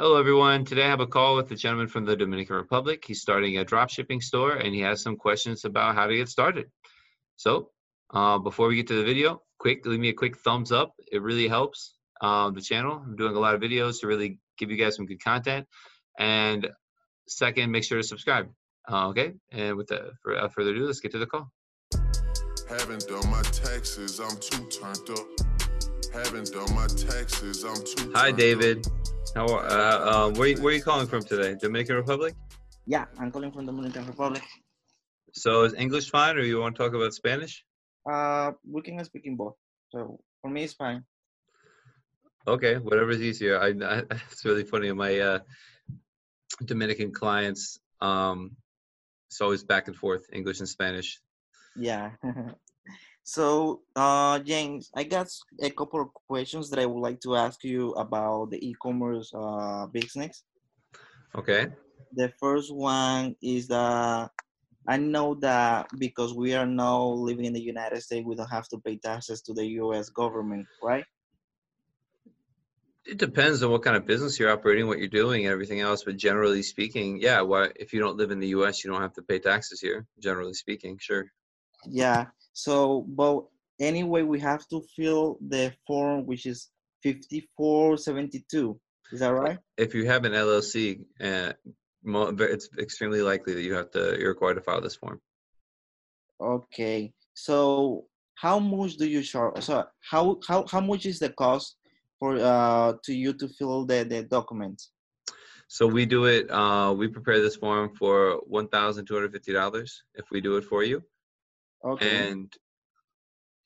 Hello, everyone. Today I have a call with a gentleman from the Dominican Republic. He's starting a drop shipping store and he has some questions about how to get started. So, uh, before we get to the video, quick, leave me a quick thumbs up. It really helps uh, the channel. I'm doing a lot of videos to really give you guys some good content. And second, make sure to subscribe. Uh, okay. And with that, without further ado, let's get to the call. Haven't done my taxes, I'm too turned up. Haven't done my taxes, I'm too. Hi, David. How are, uh, uh, where, where are you calling from today? Dominican Republic? Yeah, I'm calling from Dominican Republic. So is English fine or you want to talk about Spanish? Uh, we can speak in both. So for me, it's fine. Okay, whatever's easier. I, I it's really funny. My uh, Dominican clients, um, it's always back and forth, English and Spanish. Yeah. so, uh, James, I got a couple of questions that I would like to ask you about the e-commerce uh, business. Okay. The first one is that I know that because we are now living in the United States, we don't have to pay taxes to the U.S. government, right? It depends on what kind of business you're operating, what you're doing, and everything else. But generally speaking, yeah. Why, if you don't live in the U.S., you don't have to pay taxes here. Generally speaking, sure. Yeah. So, but anyway, we have to fill the form, which is 5472. Is that right? If you have an LLC, uh, it's extremely likely that you have to. You're required to file this form. Okay. So, how much do you charge? So, how how how much is the cost for uh to you to fill the the documents? So we do it. Uh, we prepare this form for one thousand two hundred fifty dollars if we do it for you. Okay. and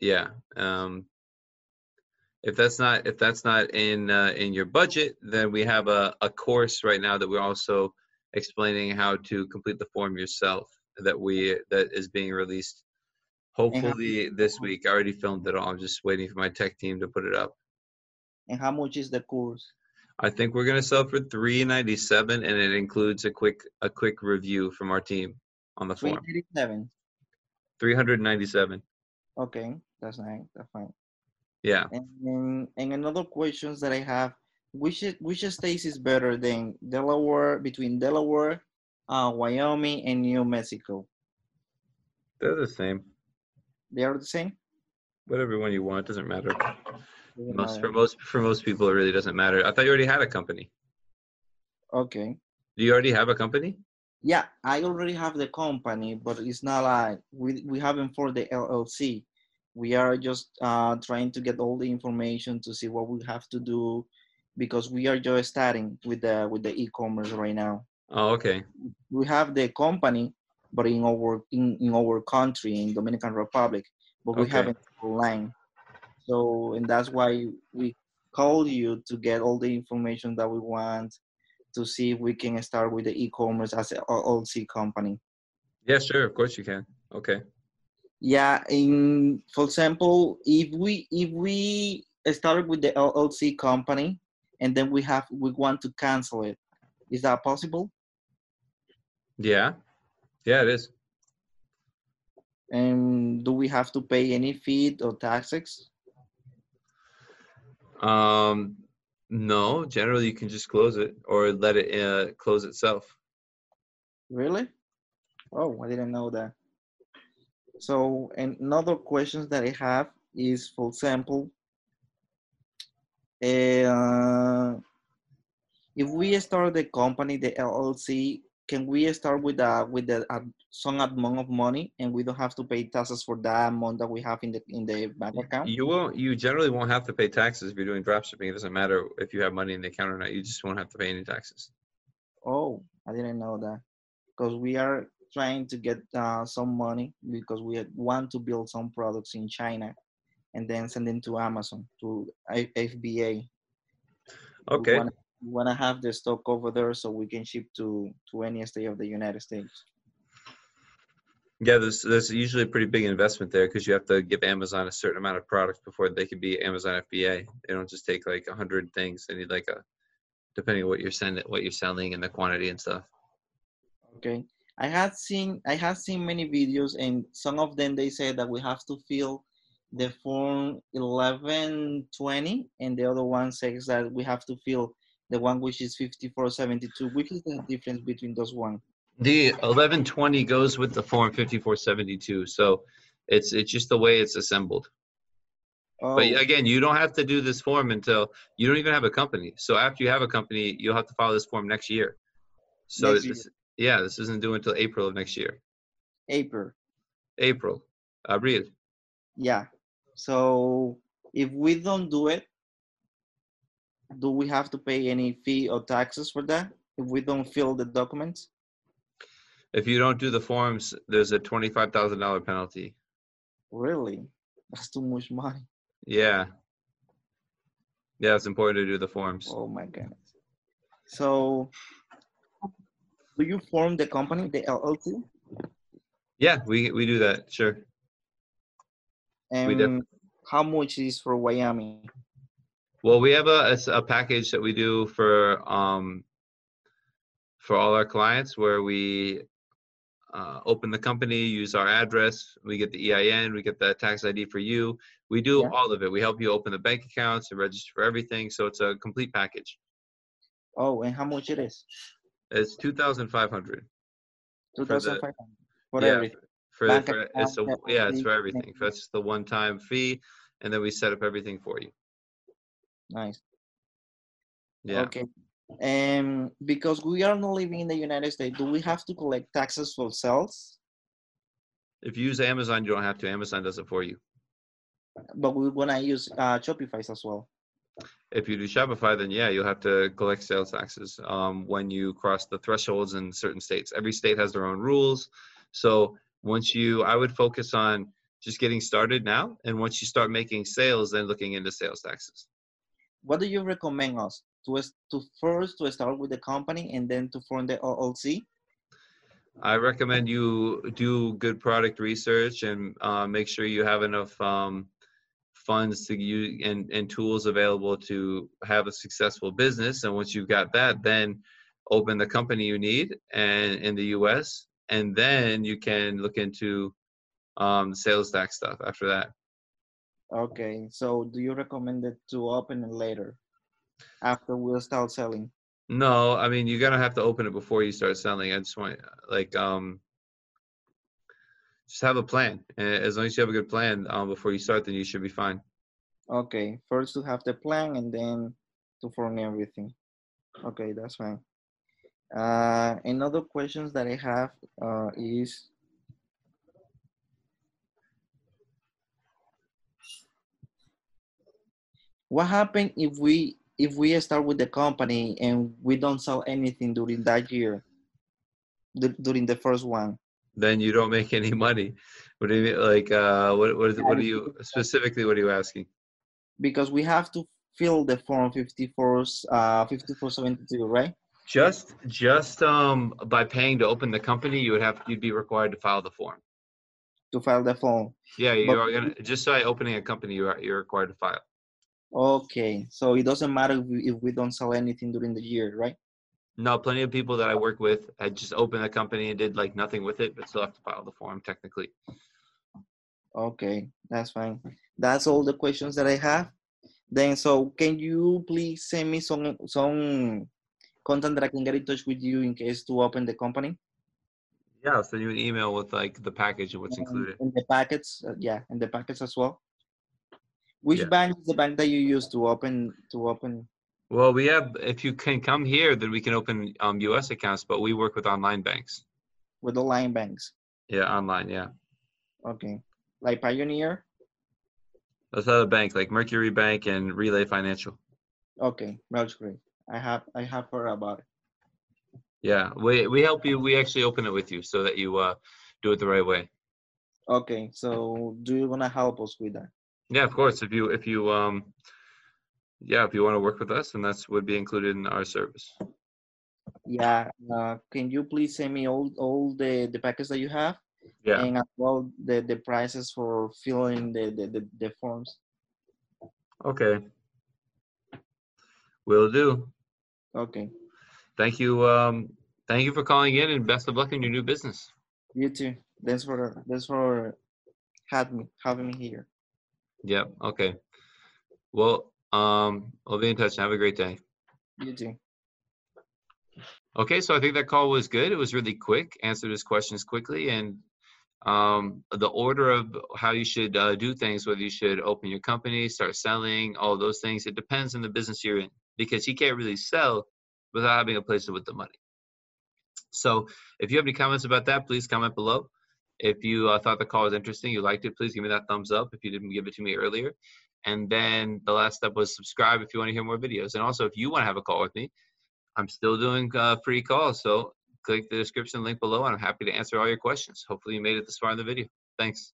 yeah um if that's not if that's not in uh, in your budget then we have a, a course right now that we're also explaining how to complete the form yourself that we that is being released hopefully this week i already filmed it all i'm just waiting for my tech team to put it up And how much is the course? i think we're going to sell for 397 and it includes a quick a quick review from our team on the form 387. 397 Okay, that's nice. That's fine. yeah And and another questions that I have, which which states is better than Delaware between Delaware, uh, Wyoming, and New Mexico? they're the same They are the same. whatever one you want doesn't matter Doesn't most for most for most people it really doesn't matter i thought you already had a company Okay. do you already have a company Yeah, I already have the company, but it's not like we we haven't for the LLC. We are just uh, trying to get all the information to see what we have to do because we are just starting with the with the e-commerce right now. oh okay we have the company, but in our in, in our country in Dominican Republic, but we Okay. haven't online. So and that's why we call you to get all the information that we want to see if we can start with the e-commerce as a LLC company. yeah sure of course you can okay Yeah, in for example, if we if we start with the LLC company and then we have we want to cancel it, is that possible? yeah yeah it is And do we have to pay any fee or taxes? um no generally you can just close it or let it uh, close itself Really? Oh, I didn't know that. So, another questions that I have is, for example, uh, if we start the company, the LLC, can we start with a with the uh, some amount of money, and we don't have to pay taxes for that amount that we have in the in the bank account? you won't you generally won't have to pay taxes if you're doing drop shipping it doesn't matter if you have money in the account or not you just won't have to pay any taxes Oh, I didn't know that. Because we are trying to get uh, some money because we want to build some products in China and then send them to Amazon, to FBA. okay We want to have the stock over there so we can ship to, to any state of the United States. yeah there's there's usually a pretty big investment there because you have to give amazon a certain amount of products before they can be amazon fba they don't just take like a hundred things they need like a depending on what you're sending what you're selling and the quantity and stuff Okay. I had seen I have seen many videos and some of them they say that we have to fill the form 1120 and the other one says that we have to fill the one which is 5472. Which is the difference between those one? The 1120 goes with the form 5472. So it's it's just the way it's assembled. Oh, But again, you don't have to do this form until you don't even have a company. So after you have a company, you'll have to file this form next year. So Next year. this, yeah, this isn't due until April of next year. April. April, abril. Yeah. So if we don't do it, do we have to pay any fee or taxes for that? If we don't fill the documents? If you don't do the forms, there's a twenty-five thousand dollar penalty. Really? That's too much money. Yeah. Yeah, it's important to do the forms. Oh my goodness. So do you form the company, the LLC? Yeah, we we do that. Sure. And how much is for Wyoming? Well, we have a a package that we do for um for all our clients where we uh, open the company, use our address, we get the EIN, we get the tax ID for you. We do Yeah. all of it. We help you open the bank accounts and register for everything. So it's a complete package. Oh, and how much it is? It's two thousand five hundred. Two For thousand five hundred for yeah, everything. For, Bank for it's a, yeah, it's for everything, everything. That's the one time fee, and then we set up everything for you. Nice. Yeah. Okay. And because we are not living in the United States, do we have to collect taxes for sales? If you use Amazon, you don't have to. Amazon does it for you. But we wanna use uh, Shopify as well. If you do Shopify, then yeah, you'll have to collect sales taxes um, when you cross the thresholds in certain states. Every state has their own rules. So once you, I would focus on just getting started now, and once you start making sales, then looking into sales taxes. What do you recommend us to to first to start with the company and then to form the LLC? I recommend you do good product research and uh, make sure you have enough um, funds to use and, and tools available to have a successful business. And once you've got that, then open the company you need and in the U.S. And then you can look into um, sales tax stuff after that. Okay. So do you recommend it to open it later after we'll start selling? No, I mean you're gonna have to open it before you start selling. I just want like um just have a plan. As long as you have a good plan um, before you start, then you should be fine. Okay. First to have the plan and then to form everything. Okay, that's fine. Uh, another questions that I have uh, is what happened if we if we start with the company and we don't sell anything during that year du- during the first one Then you don't make any money. What do you mean? Like uh, what what is what are you specifically? What are you asking? because we have to fill the form 54 uh 5472 right Just just um by paying to open the company, you would have you'd be required to file the form. to file the form Yeah, you But- are gonna just by opening a company, you are you're required to file. Okay so it doesn't matter if we, if we don't sell anything during the year right No, plenty of people that I work with had just opened a company and did like nothing with it, but still have to file the form technically. Okay, that's fine. That's all the questions that I have. Then, so can you please send me some some content that I can get in touch with you in case to open the company? Yeah, I'll send you an email with like the package and what's included. In the packets, uh, yeah, in the packets as well. Which Yeah. bank is the bank that you use to open to open? Well, we have if you can come here, then we can open um, U.S. accounts, but we work with online banks. With online banks. Yeah, online. Yeah, Okay, like Payoneer. that's other bank like Mercury Bank and Relay Financial. Okay, that's great. I have I have heard about it. Yeah, we we help you. We actually open it with you so that you uh, do it the right way. Okay, so do you wanna help us with that? Yeah, of course. If you if you um, yeah, if you want to work with us, then that's would be included in our service. Yeah. Uh, can you please send me all all the the packets that you have? Yeah. and as well the the prices for filling the the, the, the forms Okay. Will do. okay Thank you. Um, thank you for calling in, and best of luck in your new business. you too thanks for thanks for having me having me here Yep. Okay. Well, um, I'll be in touch. Have a great day. you too Okay, so I think that call was good. It was really quick, answered his questions quickly, and um, the order of how you should uh, do things, whether you should open your company, start selling, all those things, it depends on the business you're in because he can't really sell without having a place to put the money. So if you have any comments about that, please comment below. If you uh, thought the call was interesting, you liked it, please give me that thumbs up if you didn't give it to me earlier. And then the last step was subscribe if you want to hear more videos. And also, if you want to have a call with me, I'm still doing uh, free calls. So click the description link below and I'm happy to answer all your questions. Hopefully you made it this far in the video. Thanks.